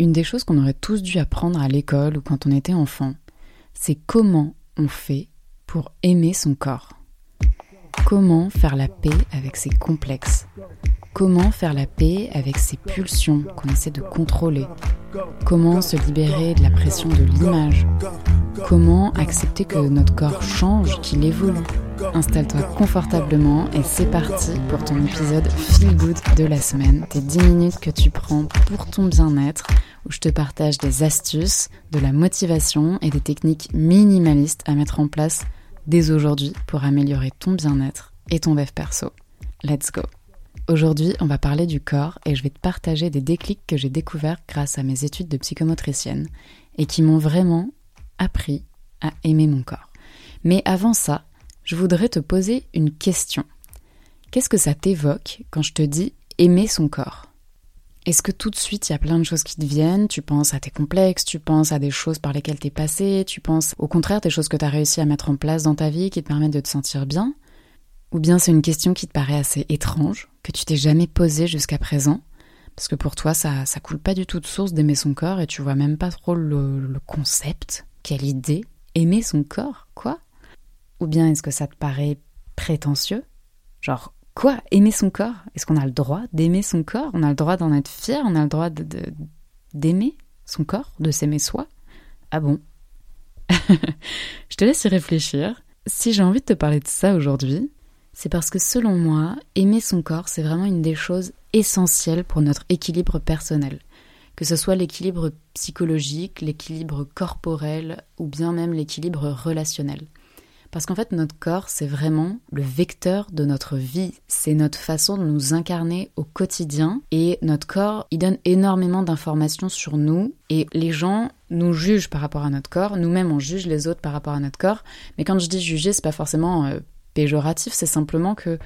Une des choses qu'on aurait tous dû apprendre à l'école ou quand on était enfant, c'est comment on fait pour aimer son corps. Comment faire la paix avec ses complexes. Comment faire la paix avec ses pulsions qu'on essaie de contrôler. Comment se libérer de la pression de l'image. Comment accepter que notre corps change, qu'il évolue Installe-toi confortablement et c'est parti pour ton épisode Feel Good de la semaine. Tes 10 minutes que tu prends pour ton bien-être où je te partage des astuces, de la motivation et des techniques minimalistes à mettre en place dès aujourd'hui pour améliorer ton bien-être et ton dev perso. Let's go Aujourd'hui, on va parler du corps et je vais te partager des déclics que j'ai découverts grâce à mes études de psychomotricienne et qui m'ont vraiment appris à aimer mon corps. Mais avant ça, je voudrais te poser une question. Qu'est-ce que ça t'évoque quand je te dis aimer son corps? Est-ce que tout de suite il y a plein de choses qui te viennent? Tu penses à tes complexes, tu penses à des choses par lesquelles t'es passé, tu penses au contraire des choses que t'as réussi à mettre en place dans ta vie qui te permettent de te sentir bien? Ou bien c'est une question qui te paraît assez étrange, que tu t'es jamais posée jusqu'à présent? Parce que pour toi ça, ça coule pas du tout de source d'aimer son corps et tu vois même pas trop le, le concept, quelle idée. Aimer son corps? Quoi? Ou bien est-ce que ça te paraît prétentieux? Genre Quoi? Aimer son corps? Est-ce qu'on a le droit d'aimer son corps? On a le droit d'en être fier? On a le droit d'aimer son corps? De s'aimer soi? Ah bon? Je te laisse y réfléchir. Si j'ai envie de te parler de ça aujourd'hui, c'est parce que selon moi, aimer son corps, c'est vraiment une des choses essentielles pour notre équilibre personnel. Que ce soit l'équilibre psychologique, l'équilibre corporel ou bien même l'équilibre relationnel. Parce qu'en fait, notre corps, c'est vraiment le vecteur de notre vie. C'est notre façon de nous incarner au quotidien. Et notre corps, il donne énormément d'informations sur nous. Et les gens nous jugent par rapport à notre corps. Nous-mêmes, on juge les autres par rapport à notre corps. Mais quand je dis juger, c'est pas forcément euh, péjoratif. C'est simplement que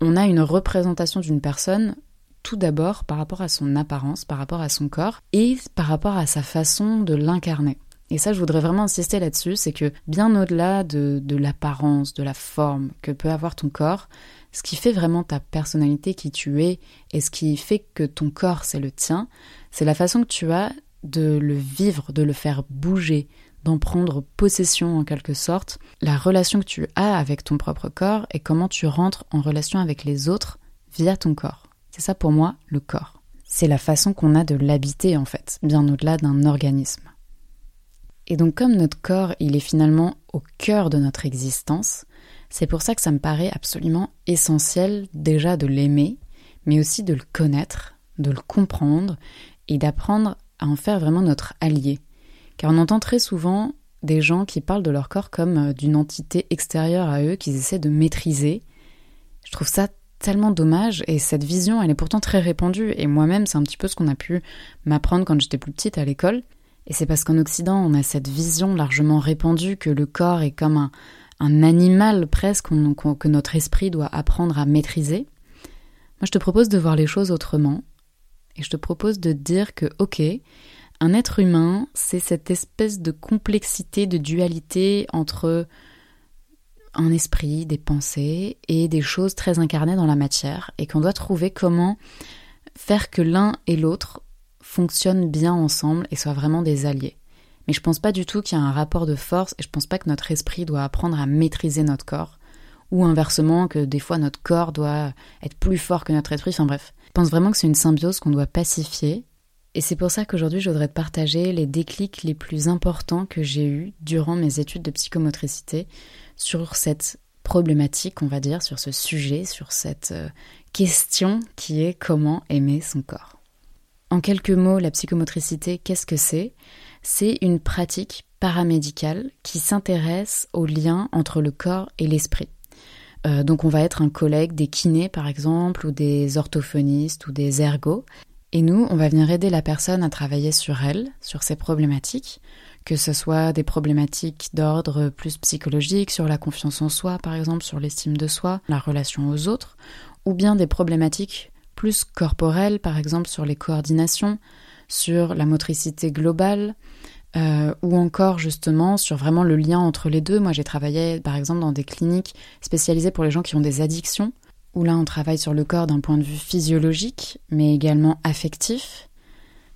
on a une représentation d'une personne tout d'abord par rapport à son apparence, par rapport à son corps et par rapport à sa façon de l'incarner. Et ça, je voudrais vraiment insister là-dessus, c'est que bien au-delà de, de l'apparence, de la forme que peut avoir ton corps, ce qui fait vraiment ta personnalité, qui tu es, et ce qui fait que ton corps, c'est le tien, c'est la façon que tu as de le vivre, de le faire bouger, d'en prendre possession en quelque sorte, la relation que tu as avec ton propre corps et comment tu rentres en relation avec les autres via ton corps. C'est ça pour moi le corps. C'est la façon qu'on a de l'habiter en fait, bien au-delà d'un organisme. Et donc comme notre corps, il est finalement au cœur de notre existence, c'est pour ça que ça me paraît absolument essentiel déjà de l'aimer, mais aussi de le connaître, de le comprendre et d'apprendre à en faire vraiment notre allié. Car on entend très souvent des gens qui parlent de leur corps comme euh, d'une entité extérieure à eux qu'ils essaient de maîtriser. Je trouve ça tellement dommage et cette vision elle est pourtant très répandue et moi-même c'est un petit peu ce qu'on a pu m'apprendre quand j'étais plus petite à l'école et c'est parce qu'en Occident, on a cette vision largement répandue que le corps est comme un, animal presque que notre esprit doit apprendre à maîtriser. Moi, je te propose de voir les choses autrement. Et je te propose de dire que, ok, un être humain, c'est cette espèce de complexité, de dualité entre un esprit, des pensées et des choses très incarnées dans la matière, et qu'on doit trouver comment faire que l'un et l'autre fonctionnent bien ensemble et soient vraiment des alliés. Mais je pense pas du tout qu'il y a un rapport de force et je pense pas que notre esprit doit apprendre à maîtriser notre corps ou inversement que des fois notre corps doit être plus fort que notre esprit. Enfin bref, je pense vraiment que c'est une symbiose qu'on doit pacifier. Et c'est pour ça qu'aujourd'hui je voudrais te partager les déclics les plus importants que j'ai eus durant mes études de psychomotricité sur cette problématique, on va dire, sur ce sujet, sur cette euh, question qui est comment aimer son corps. En quelques mots, la psychomotricité, qu'est-ce que c'est? C'est une pratique paramédicale qui s'intéresse au lien entre le corps et l'esprit. Euh, donc on va être un collègue des kinés par exemple, ou des orthophonistes, ou des ergots. Et nous, on va venir aider la personne à travailler sur elle, sur ses problématiques, que ce soit des problématiques d'ordre plus psychologique, sur la confiance en soi par exemple, sur l'estime de soi, la relation aux autres, ou bien des problématiques plus corporelle, par exemple sur les coordinations, sur la motricité globale, euh, ou encore justement sur vraiment le lien entre les deux. Moi j'ai travaillé par exemple dans des cliniques spécialisées pour les gens qui ont des addictions, où là on travaille sur le corps d'un point de vue physiologique, mais également affectif.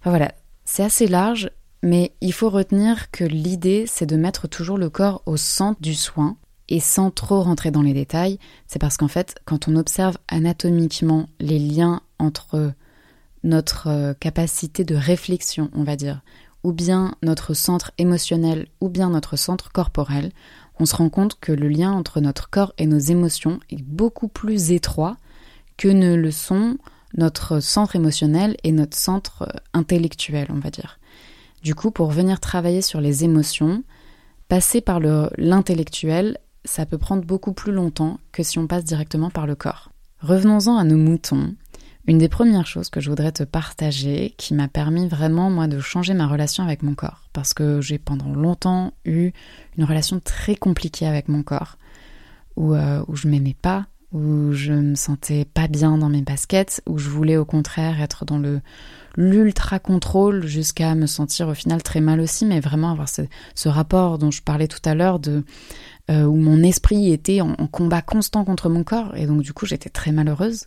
Voilà, C'est assez large, mais il faut retenir que l'idée, c'est de mettre toujours le corps au centre du soin. Et sans trop rentrer dans les détails, c'est parce qu'en fait, quand on observe anatomiquement les liens entre notre euh, capacité de réflexion, on va dire, ou bien notre centre émotionnel, ou bien notre centre corporel, on se rend compte que le lien entre notre corps et nos émotions est beaucoup plus étroit que ne le sont notre centre émotionnel et notre centre euh, intellectuel, on va dire. Du coup, pour venir travailler sur les émotions, passer par l'intellectuel, ça peut prendre beaucoup plus longtemps que si on passe directement par le corps. Revenons-en à nos moutons. Une des premières choses que je voudrais te partager, qui m'a permis vraiment moi de changer ma relation avec mon corps, parce que j'ai pendant longtemps eu une relation très compliquée avec mon corps, où, euh, je m'aimais pas, où je me sentais pas bien dans mes baskets, où je voulais au contraire être dans le l'ultra contrôle jusqu'à me sentir au final très mal aussi, mais vraiment avoir ce, rapport dont je parlais tout à l'heure de euh, où mon esprit était en, combat constant contre mon corps et donc du coup j'étais très malheureuse.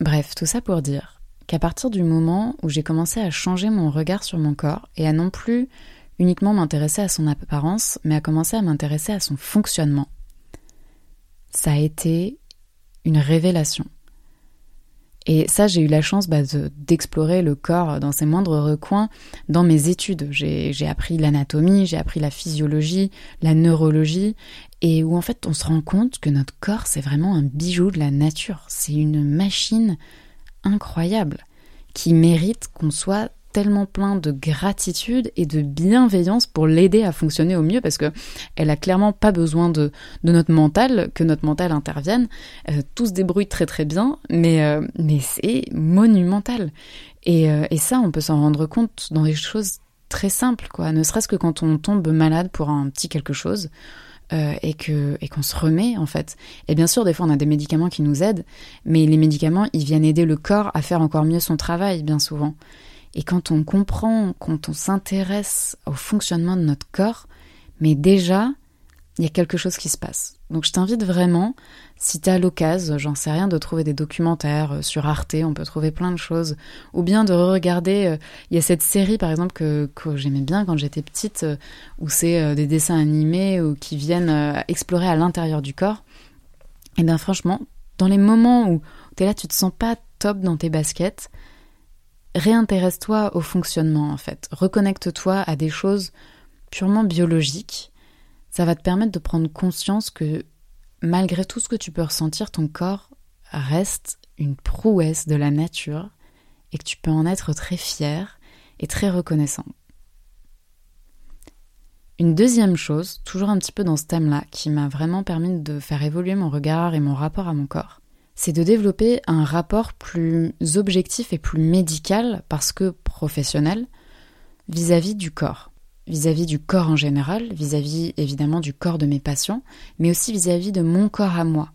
Bref, tout ça pour dire qu'à partir du moment où j'ai commencé à changer mon regard sur mon corps et à non plus uniquement m'intéresser à son apparence, mais à commencer à m'intéresser à son fonctionnement, ça a été une révélation. Et ça, j'ai eu la chance bah, d'explorer le corps dans ses moindres recoins dans mes études. J'ai appris l'anatomie, j'ai appris la physiologie, la neurologie, et où en fait on se rend compte que notre corps, c'est vraiment un bijou de la nature. C'est une machine incroyable qui mérite qu'on soit tellement plein de gratitude et de bienveillance pour l'aider à fonctionner au mieux parce que elle a clairement pas besoin de, notre mental, que notre mental intervienne. Euh, tout se débrouille très très bien, mais, euh, mais c'est monumental. Et, euh, et ça, on peut s'en rendre compte dans des choses très simples, quoi. Ne serait-ce que quand on tombe malade pour un petit quelque chose. Euh, et que et qu'on se remet en fait. Et bien sûr, des fois, on a des médicaments qui nous aident, mais les médicaments, ils viennent aider le corps à faire encore mieux son travail, bien souvent. Et quand on comprend, quand on s'intéresse au fonctionnement de notre corps, mais déjà, il y a quelque chose qui se passe. Donc je t'invite vraiment, si tu as l'occasion, j'en sais rien, de trouver des documentaires euh, sur Arte, on peut trouver plein de choses, ou bien de regarder, euh, il y a cette série par exemple que, j'aimais bien quand j'étais petite, euh, où c'est des dessins animés ou qui viennent explorer à l'intérieur du corps. Et bien franchement, dans les moments où tu es là, tu te sens pas top dans tes baskets, réintéresse-toi au fonctionnement en fait. Reconnecte-toi à des choses purement biologiques. Ça va te permettre de prendre conscience que malgré tout ce que tu peux ressentir, ton corps reste une prouesse de la nature et que tu peux en être très fier et très reconnaissant. Une deuxième chose, toujours un petit peu dans ce thème-là, qui m'a vraiment permis de faire évoluer mon regard et mon rapport à mon corps, c'est de développer un rapport plus objectif et plus médical, parce que professionnel, vis-à-vis du corps. Vis-à-vis du corps en général, vis-à-vis évidemment du corps de mes patients, mais aussi vis-à-vis de mon corps à moi.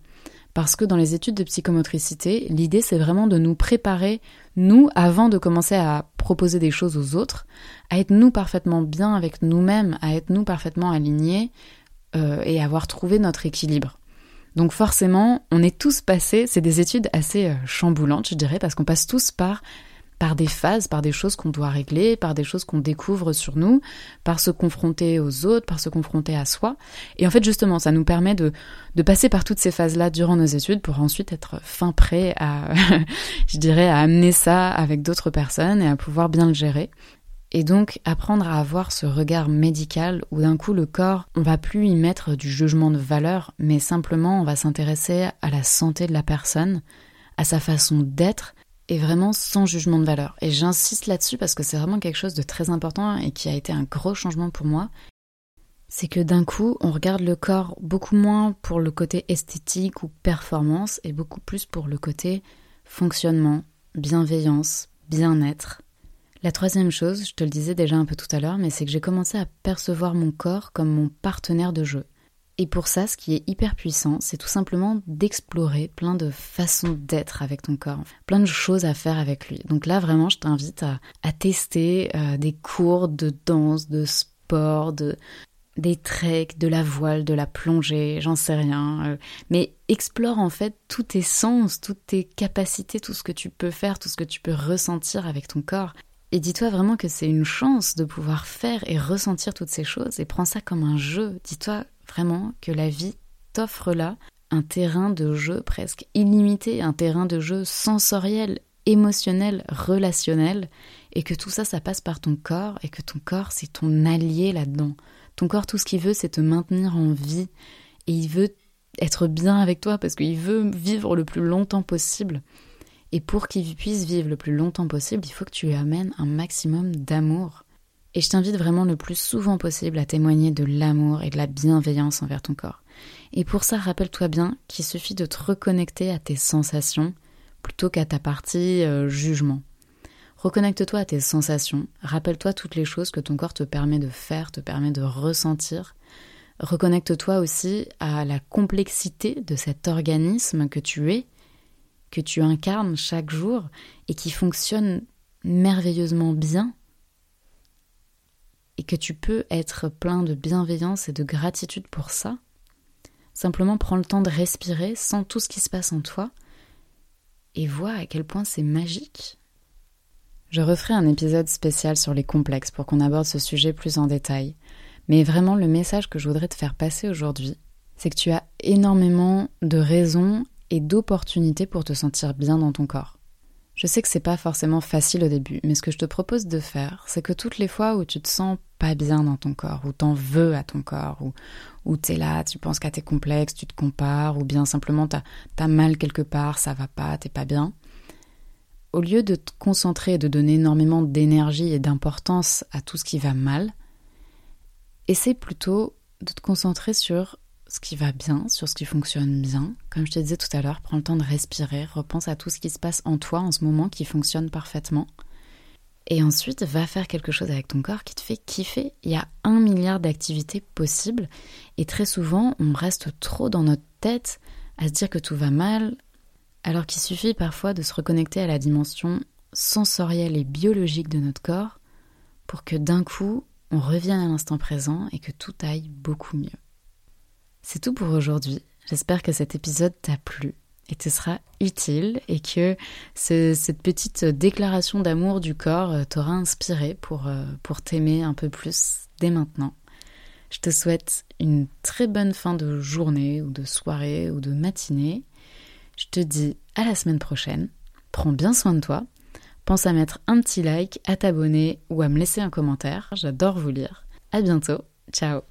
Parce que dans les études de psychomotricité, l'idée c'est vraiment de nous préparer, nous, avant de commencer à proposer des choses aux autres, à être nous parfaitement bien avec nous-mêmes, à être nous parfaitement alignés euh, et avoir trouvé notre équilibre. Donc forcément, on est tous passés, c'est des études assez euh, chamboulantes, je dirais, parce qu'on passe tous par par des phases, par des choses qu'on doit régler, par des choses qu'on découvre sur nous, par se confronter aux autres, par se confronter à soi. Et en fait, justement, ça nous permet de, de passer par toutes ces phases-là durant nos études pour ensuite être fin prêt à, je dirais, à amener ça avec d'autres personnes et à pouvoir bien le gérer. Et donc apprendre à avoir ce regard médical où d'un coup le corps, on va plus y mettre du jugement de valeur, mais simplement on va s'intéresser à la santé de la personne, à sa façon d'être, et vraiment sans jugement de valeur. Et j'insiste là-dessus parce que c'est vraiment quelque chose de très important et qui a été un gros changement pour moi. C'est que d'un coup, on regarde le corps beaucoup moins pour le côté esthétique ou performance et beaucoup plus pour le côté fonctionnement, bienveillance, bien-être. La troisième chose, je te le disais déjà un peu tout à l'heure, mais c'est que j'ai commencé à percevoir mon corps comme mon partenaire de jeu. Et pour ça, ce qui est hyper puissant, c'est tout simplement d'explorer plein de façons d'être avec ton corps, plein de choses à faire avec lui. Donc là, vraiment, je t'invite à, tester euh, des cours de danse, de sport, de, des treks, de la voile, de la plongée, j'en sais rien. Euh, mais explore en fait tous tes sens, toutes tes capacités, tout ce que tu peux faire, tout ce que tu peux ressentir avec ton corps. Et dis-toi vraiment que c'est une chance de pouvoir faire et ressentir toutes ces choses et prends ça comme un jeu. Dis-toi vraiment que la vie t'offre là un terrain de jeu presque illimité, un terrain de jeu sensoriel, émotionnel, relationnel, et que tout ça, ça passe par ton corps, et que ton corps, c'est ton allié là-dedans. Ton corps, tout ce qu'il veut, c'est te maintenir en vie, et il veut être bien avec toi, parce qu'il veut vivre le plus longtemps possible. Et pour qu'il puisse vivre le plus longtemps possible, il faut que tu lui amènes un maximum d'amour. Et je t'invite vraiment le plus souvent possible à témoigner de l'amour et de la bienveillance envers ton corps. Et pour ça, rappelle-toi bien qu'il suffit de te reconnecter à tes sensations plutôt qu'à ta partie euh, jugement. Reconnecte-toi à tes sensations, rappelle-toi toutes les choses que ton corps te permet de faire, te permet de ressentir. Reconnecte-toi aussi à la complexité de cet organisme que tu es, que tu incarnes chaque jour et qui fonctionne merveilleusement bien et que tu peux être plein de bienveillance et de gratitude pour ça. Simplement prends le temps de respirer, sans tout ce qui se passe en toi, et vois à quel point c'est magique. Je referai un épisode spécial sur les complexes pour qu'on aborde ce sujet plus en détail. Mais vraiment, le message que je voudrais te faire passer aujourd'hui, c'est que tu as énormément de raisons et d'opportunités pour te sentir bien dans ton corps. Je sais que c'est pas forcément facile au début, mais ce que je te propose de faire, c'est que toutes les fois où tu te sens pas bien dans ton corps, ou t'en veux à ton corps, ou, ou t'es là, tu penses qu'à tes complexes, tu te compares, ou bien simplement t'as as mal quelque part, ça va pas, t'es pas bien, au lieu de te concentrer et de donner énormément d'énergie et d'importance à tout ce qui va mal, essaie plutôt de te concentrer sur ce qui va bien, sur ce qui fonctionne bien. Comme je te disais tout à l'heure, prends le temps de respirer, repense à tout ce qui se passe en toi en ce moment qui fonctionne parfaitement. Et ensuite, va faire quelque chose avec ton corps qui te fait kiffer. Il y a un milliard d'activités possibles et très souvent, on reste trop dans notre tête à se dire que tout va mal, alors qu'il suffit parfois de se reconnecter à la dimension sensorielle et biologique de notre corps pour que d'un coup, on revienne à l'instant présent et que tout aille beaucoup mieux. C'est tout pour aujourd'hui. J'espère que cet épisode t'a plu et te sera utile et que cette petite déclaration d'amour du corps euh, t'aura inspiré pour, euh, pour t'aimer un peu plus dès maintenant. Je te souhaite une très bonne fin de journée ou de soirée ou de matinée. Je te dis à la semaine prochaine. Prends bien soin de toi. Pense à mettre un petit like, à t'abonner ou à me laisser un commentaire. J'adore vous lire. À bientôt. Ciao.